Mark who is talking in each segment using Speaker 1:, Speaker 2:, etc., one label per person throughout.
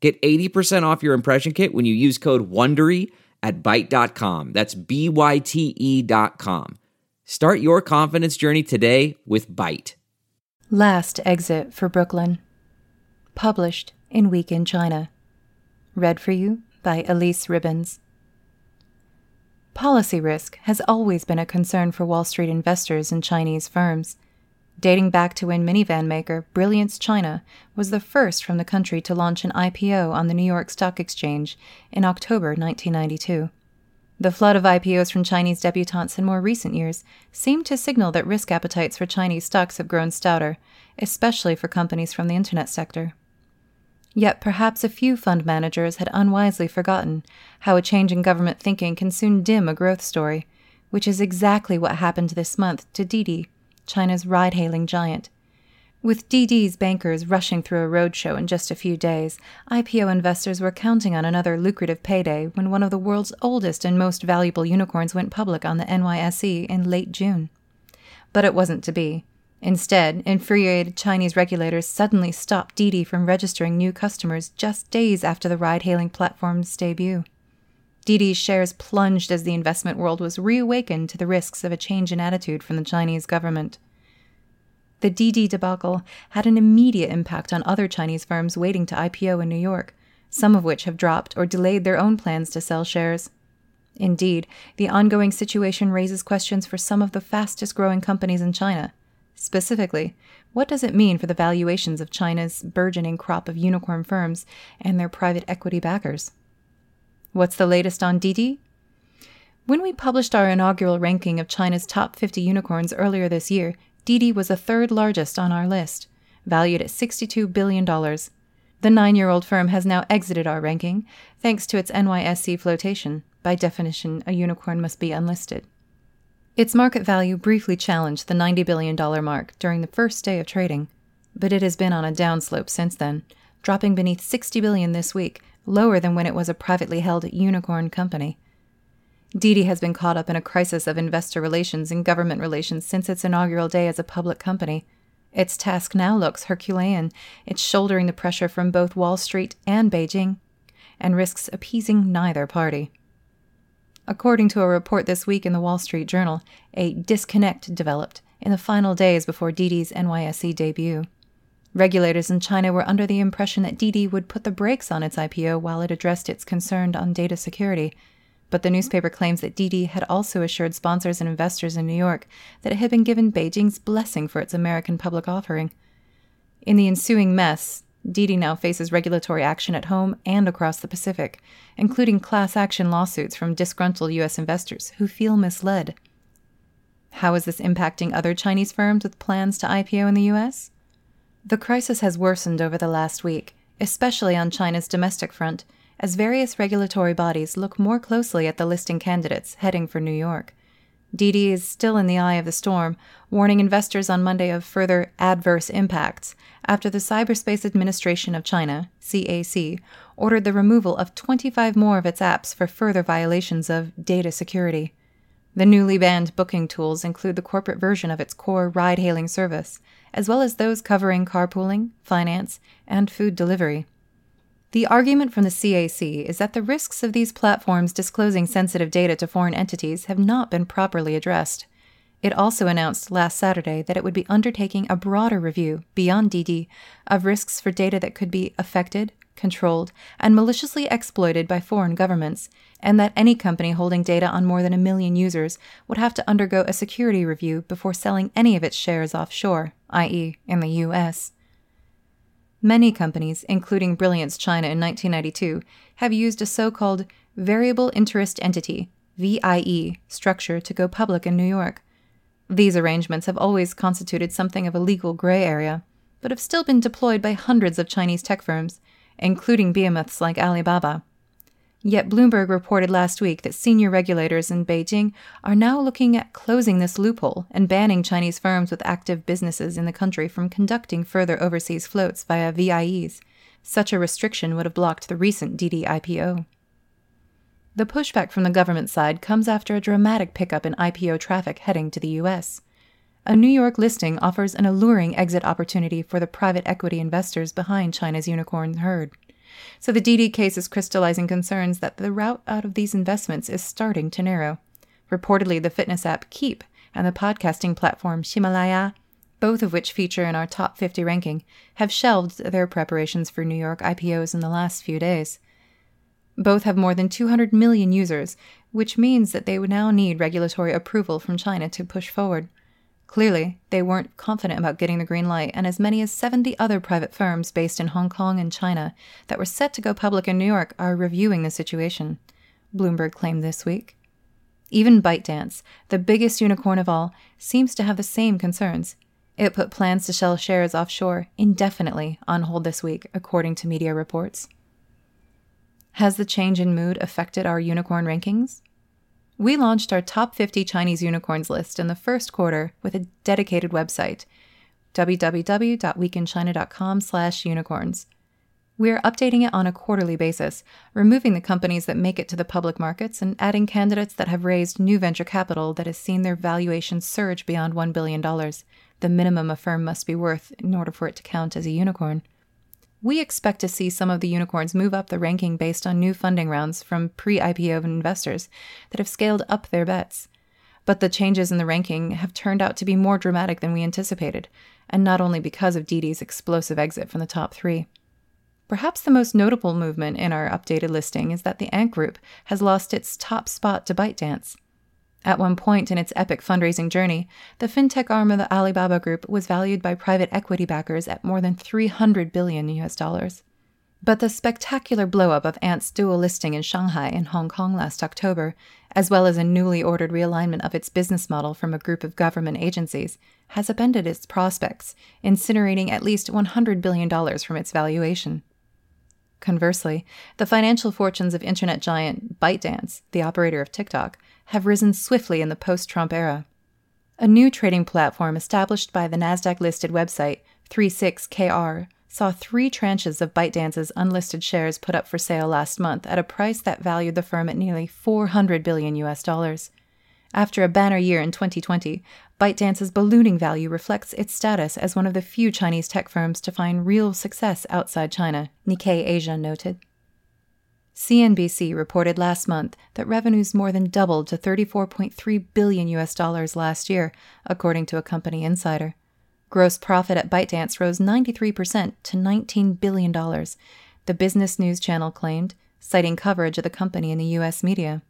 Speaker 1: Get 80% off your impression kit when you use code WONDERY at Byte.com. That's B-Y-T-E dot com. Start your confidence journey today with Byte.
Speaker 2: Last Exit for Brooklyn. Published in Week in China. Read for you by Elise Ribbons. Policy risk has always been a concern for Wall Street investors and Chinese firms. Dating back to when minivan maker Brilliance China was the first from the country to launch an IPO on the New York Stock Exchange in October 1992. The flood of IPOs from Chinese debutantes in more recent years seemed to signal that risk appetites for Chinese stocks have grown stouter, especially for companies from the internet sector. Yet perhaps a few fund managers had unwisely forgotten how a change in government thinking can soon dim a growth story, which is exactly what happened this month to Didi China's ride hailing giant. With Didi's bankers rushing through a roadshow in just a few days, IPO investors were counting on another lucrative payday when one of the world's oldest and most valuable unicorns went public on the NYSE in late June. But it wasn't to be. Instead, infuriated Chinese regulators suddenly stopped Didi from registering new customers just days after the ride hailing platform's debut. Didi's shares plunged as the investment world was reawakened to the risks of a change in attitude from the Chinese government. The Didi debacle had an immediate impact on other Chinese firms waiting to IPO in New York, some of which have dropped or delayed their own plans to sell shares. Indeed, the ongoing situation raises questions for some of the fastest growing companies in China. Specifically, what does it mean for the valuations of China's burgeoning crop of unicorn firms and their private equity backers? What's the latest on Didi? When we published our inaugural ranking of China's top 50 unicorns earlier this year, Didi was the third largest on our list, valued at $62 billion. The nine year old firm has now exited our ranking thanks to its NYSE flotation. By definition, a unicorn must be unlisted. Its market value briefly challenged the $90 billion mark during the first day of trading, but it has been on a downslope since then, dropping beneath 60 billion this week lower than when it was a privately held unicorn company. Didi has been caught up in a crisis of investor relations and government relations since its inaugural day as a public company. Its task now looks Herculean. It's shouldering the pressure from both Wall Street and Beijing, and risks appeasing neither party. According to a report this week in the Wall Street Journal, a disconnect developed in the final days before Didi's NYSE debut. Regulators in China were under the impression that Didi would put the brakes on its IPO while it addressed its concern on data security. But the newspaper claims that Didi had also assured sponsors and investors in New York that it had been given Beijing's blessing for its American public offering. In the ensuing mess, Didi now faces regulatory action at home and across the Pacific, including class action lawsuits from disgruntled U.S. investors who feel misled. How is this impacting other Chinese firms with plans to IPO in the U.S.? The crisis has worsened over the last week, especially on China's domestic front, as various regulatory bodies look more closely at the listing candidates heading for New York. Didi is still in the eye of the storm, warning investors on Monday of further adverse impacts after the Cyberspace Administration of China, CAC, ordered the removal of 25 more of its apps for further violations of data security. The newly banned booking tools include the corporate version of its core ride hailing service, as well as those covering carpooling, finance, and food delivery. The argument from the CAC is that the risks of these platforms disclosing sensitive data to foreign entities have not been properly addressed. It also announced last Saturday that it would be undertaking a broader review, beyond Didi, of risks for data that could be affected, controlled, and maliciously exploited by foreign governments, and that any company holding data on more than a million users would have to undergo a security review before selling any of its shares offshore, i.e., in the US. Many companies, including Brilliance China in 1992, have used a so called Variable Interest Entity VIE structure to go public in New York. These arrangements have always constituted something of a legal gray area, but have still been deployed by hundreds of Chinese tech firms, including behemoths like Alibaba. Yet Bloomberg reported last week that senior regulators in Beijing are now looking at closing this loophole and banning Chinese firms with active businesses in the country from conducting further overseas floats via VIEs. Such a restriction would have blocked the recent Didi IPO. The pushback from the government side comes after a dramatic pickup in IPO traffic heading to the US. A New York listing offers an alluring exit opportunity for the private equity investors behind China's unicorn herd. So the Didi case is crystallizing concerns that the route out of these investments is starting to narrow. Reportedly, the fitness app Keep and the podcasting platform Himalaya, both of which feature in our top 50 ranking, have shelved their preparations for New York IPOs in the last few days. Both have more than 200 million users, which means that they would now need regulatory approval from China to push forward. Clearly, they weren't confident about getting the green light, and as many as 70 other private firms based in Hong Kong and China that were set to go public in New York are reviewing the situation, Bloomberg claimed this week. Even ByteDance, the biggest unicorn of all, seems to have the same concerns. It put plans to sell shares offshore indefinitely on hold this week, according to media reports. Has the change in mood affected our unicorn rankings? We launched our top 50 Chinese unicorns list in the first quarter with a dedicated website, www.weekinchina.com/unicorns. We are updating it on a quarterly basis, removing the companies that make it to the public markets and adding candidates that have raised new venture capital that has seen their valuation surge beyond $1 billion, the minimum a firm must be worth in order for it to count as a unicorn. We expect to see some of the unicorns move up the ranking based on new funding rounds from pre IPO investors that have scaled up their bets. But the changes in the ranking have turned out to be more dramatic than we anticipated, and not only because of Didi's explosive exit from the top three. Perhaps the most notable movement in our updated listing is that the Ant Group has lost its top spot to ByteDance. At one point in its epic fundraising journey, the fintech arm of the Alibaba Group was valued by private equity backers at more than 300 billion US dollars. But the spectacular blowup of Ant's dual listing in Shanghai and Hong Kong last October, as well as a newly ordered realignment of its business model from a group of government agencies, has upended its prospects, incinerating at least $100 billion from its valuation. Conversely, the financial fortunes of internet giant ByteDance, the operator of TikTok, have risen swiftly in the post Trump era. A new trading platform established by the NASDAQ listed website 36KR saw three tranches of ByteDance's unlisted shares put up for sale last month at a price that valued the firm at nearly 400 billion US dollars. After a banner year in 2020, ByteDance's ballooning value reflects its status as one of the few Chinese tech firms to find real success outside China, Nikkei Asia noted. CNBC reported last month that revenues more than doubled to 34.3 billion US dollars last year, according to a company insider. Gross profit at ByteDance rose 93% to $19 billion, the business news channel claimed, citing coverage of the company in the US media.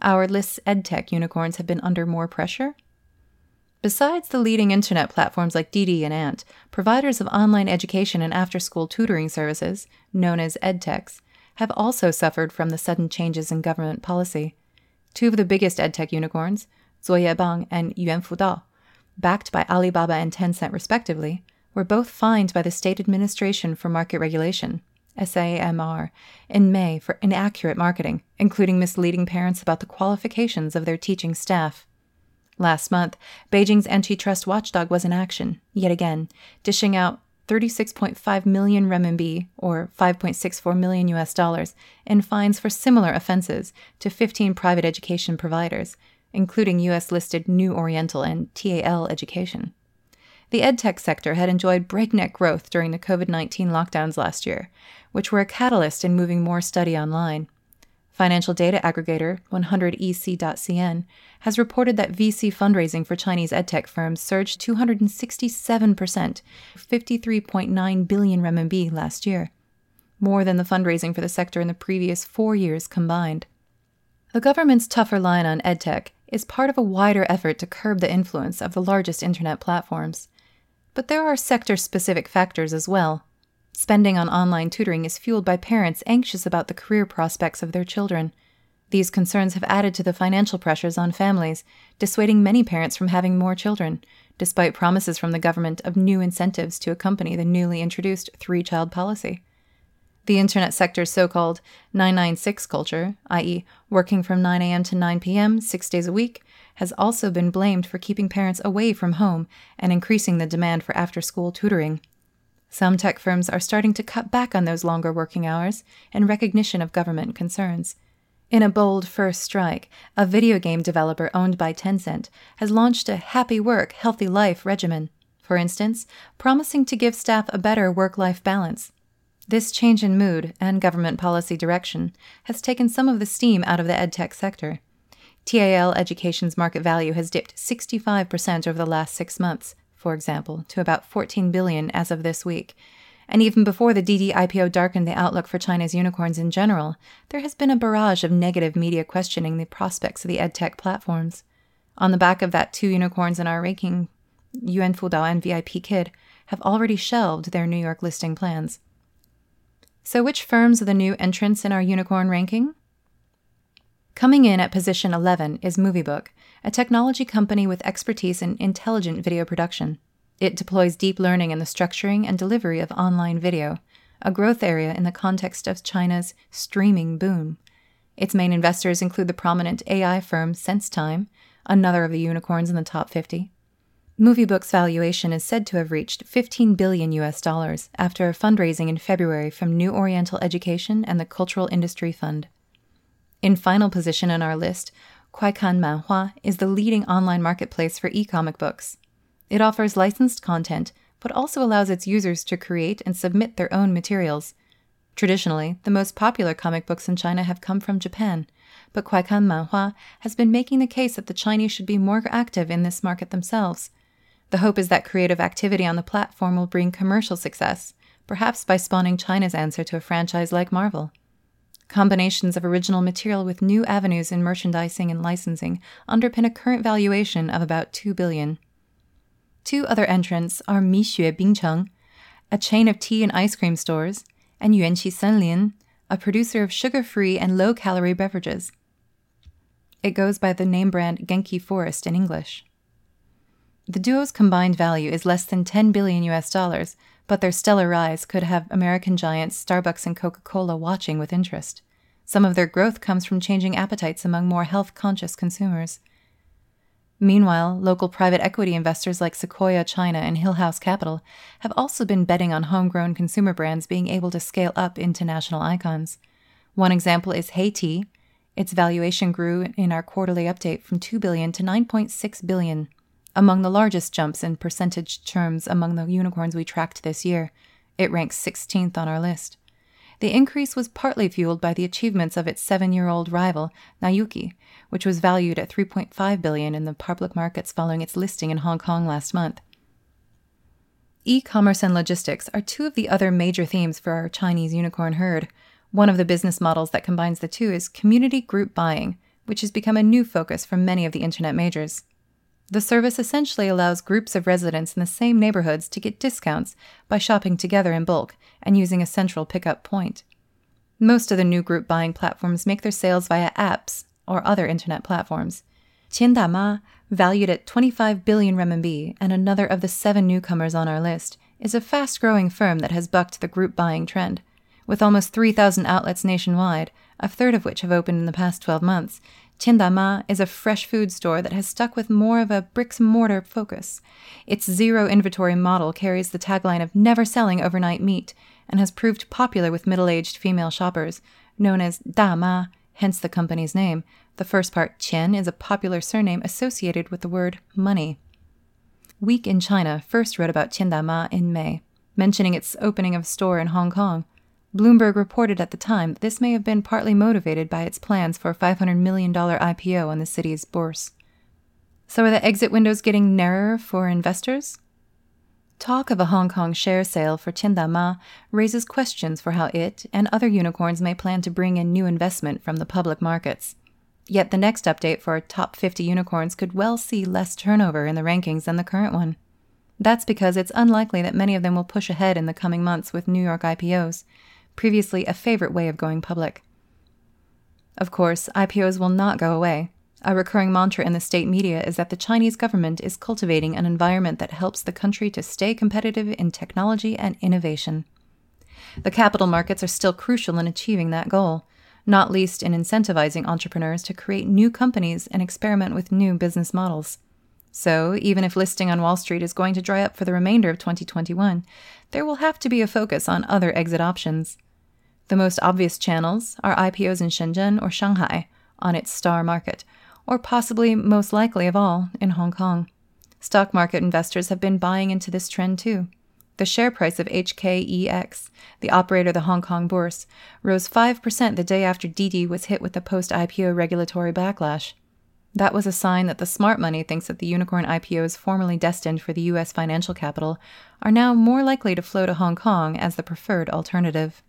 Speaker 2: Our list's edtech unicorns have been under more pressure? Besides the leading internet platforms like Didi and Ant, providers of online education and after school tutoring services, known as edtechs, have also suffered from the sudden changes in government policy. Two of the biggest edtech unicorns, Zuoyebang and Yuanfudao, backed by Alibaba and Tencent respectively, were both fined by the State Administration for Market Regulation, SAMR, in May for inaccurate marketing, including misleading parents about the qualifications of their teaching staff. Last month, Beijing's antitrust watchdog was in action, yet again, dishing out 36.5 million renminbi, or 5.64 million US dollars, in fines for similar offenses to 15 private education providers, including US listed New Oriental and TAL Education. The edtech sector had enjoyed breakneck growth during the COVID 19 lockdowns last year, which were a catalyst in moving more study online. Financial data aggregator 100EC.cn has reported that VC fundraising for Chinese edtech firms surged 267%, 53.9 billion renminbi last year, more than the fundraising for the sector in the previous four years combined. The government's tougher line on edtech is part of a wider effort to curb the influence of the largest internet platforms. But there are sector specific factors as well. Spending on online tutoring is fueled by parents anxious about the career prospects of their children. These concerns have added to the financial pressures on families, dissuading many parents from having more children, despite promises from the government of new incentives to accompany the newly introduced three child policy. The internet sector's so called 996 culture, i.e., working from 9 a.m. to 9 p.m., six days a week, has also been blamed for keeping parents away from home and increasing the demand for after school tutoring. Some tech firms are starting to cut back on those longer working hours in recognition of government concerns. In a bold first strike, a video game developer owned by Tencent has launched a happy work, healthy life regimen, for instance, promising to give staff a better work life balance. This change in mood and government policy direction has taken some of the steam out of the edtech sector. TAL Education's market value has dipped 65% over the last six months, for example, to about 14 billion as of this week. And even before the DiDi IPO darkened the outlook for China's unicorns in general, there has been a barrage of negative media questioning the prospects of the edtech platforms. On the back of that, two unicorns in our ranking, Yuan Fudao and VIP Kid, have already shelved their New York listing plans. So, which firms are the new entrants in our unicorn ranking? Coming in at position 11 is Moviebook, a technology company with expertise in intelligent video production. It deploys deep learning in the structuring and delivery of online video, a growth area in the context of China's streaming boom. Its main investors include the prominent AI firm SenseTime, another of the unicorns in the top 50, Moviebook's valuation is said to have reached 15 billion US dollars after a fundraising in February from New Oriental Education and the Cultural Industry Fund. In final position on our list, Kuaikan Manhua is the leading online marketplace for e-comic books. It offers licensed content, but also allows its users to create and submit their own materials. Traditionally, the most popular comic books in China have come from Japan, but Kuaikan Manhua has been making the case that the Chinese should be more active in this market themselves the hope is that creative activity on the platform will bring commercial success, perhaps by spawning China's answer to a franchise like Marvel. Combinations of original material with new avenues in merchandising and licensing underpin a current valuation of about 2 billion. Two other entrants are Mixue Bingcheng, a chain of tea and ice cream stores, and Yuanqi Senlin, a producer of sugar-free and low-calorie beverages. It goes by the name brand Genki Forest in English. The duo's combined value is less than 10 billion US dollars, but their stellar rise could have American giants Starbucks and Coca Cola watching with interest. Some of their growth comes from changing appetites among more health conscious consumers. Meanwhile, local private equity investors like Sequoia China and Hillhouse Capital have also been betting on homegrown consumer brands being able to scale up into national icons. One example is HeyTea. Its valuation grew in our quarterly update from 2 billion to 9.6 billion among the largest jumps in percentage terms among the unicorns we tracked this year. It ranks 16th on our list. The increase was partly fueled by the achievements of its seven-year-old rival, Nayuki, which was valued at 3.5 billion in the public markets following its listing in Hong Kong last month. E-commerce and logistics are two of the other major themes for our Chinese unicorn herd. One of the business models that combines the two is community group buying, which has become a new focus for many of the internet majors. The service essentially allows groups of residents in the same neighborhoods to get discounts by shopping together in bulk and using a central pickup point. Most of the new group buying platforms make their sales via apps or other internet platforms. Qiandama, valued at 25 billion renminbi and another of the seven newcomers on our list, is a fast growing firm that has bucked the group buying trend. With almost 3,000 outlets nationwide, a third of which have opened in the past 12 months, Qiandama is a fresh food store that has stuck with more of a bricks and mortar focus. Its zero inventory model carries the tagline of never selling overnight meat and has proved popular with middle aged female shoppers, known as Dama, hence the company's name. The first part, Qian, is a popular surname associated with the word money. Week in China first wrote about Qiandama in May, mentioning its opening of store in Hong Kong. Bloomberg reported at the time that this may have been partly motivated by its plans for a $500 million IPO on the city's bourse. So are the exit windows getting narrower for investors? Talk of a Hong Kong share sale for Qiandama raises questions for how it and other unicorns may plan to bring in new investment from the public markets. Yet the next update for top 50 unicorns could well see less turnover in the rankings than the current one. That's because it's unlikely that many of them will push ahead in the coming months with New York IPOs, previously a favorite way of going public. Of course, IPOs will not go away. A recurring mantra in the state media is that the Chinese government is cultivating an environment that helps the country to stay competitive in technology and innovation. The capital markets are still crucial in achieving that goal, not least in incentivizing entrepreneurs to create new companies and experiment with new business models. So, even if listing on Wall Street is going to dry up for the remainder of 2021, there will have to be a focus on other exit options. The most obvious channels are IPOs in Shenzhen or Shanghai on its star market, or possibly most likely of all in Hong Kong. Stock market investors have been buying into this trend too. The share price of HKEX, the operator of the Hong Kong bourse, rose 5% the day after Didi was hit with the post IPO regulatory backlash. That was a sign that the smart money thinks that the unicorn IPOs formerly destined for the US financial capital are now more likely to flow to Hong Kong as the preferred alternative.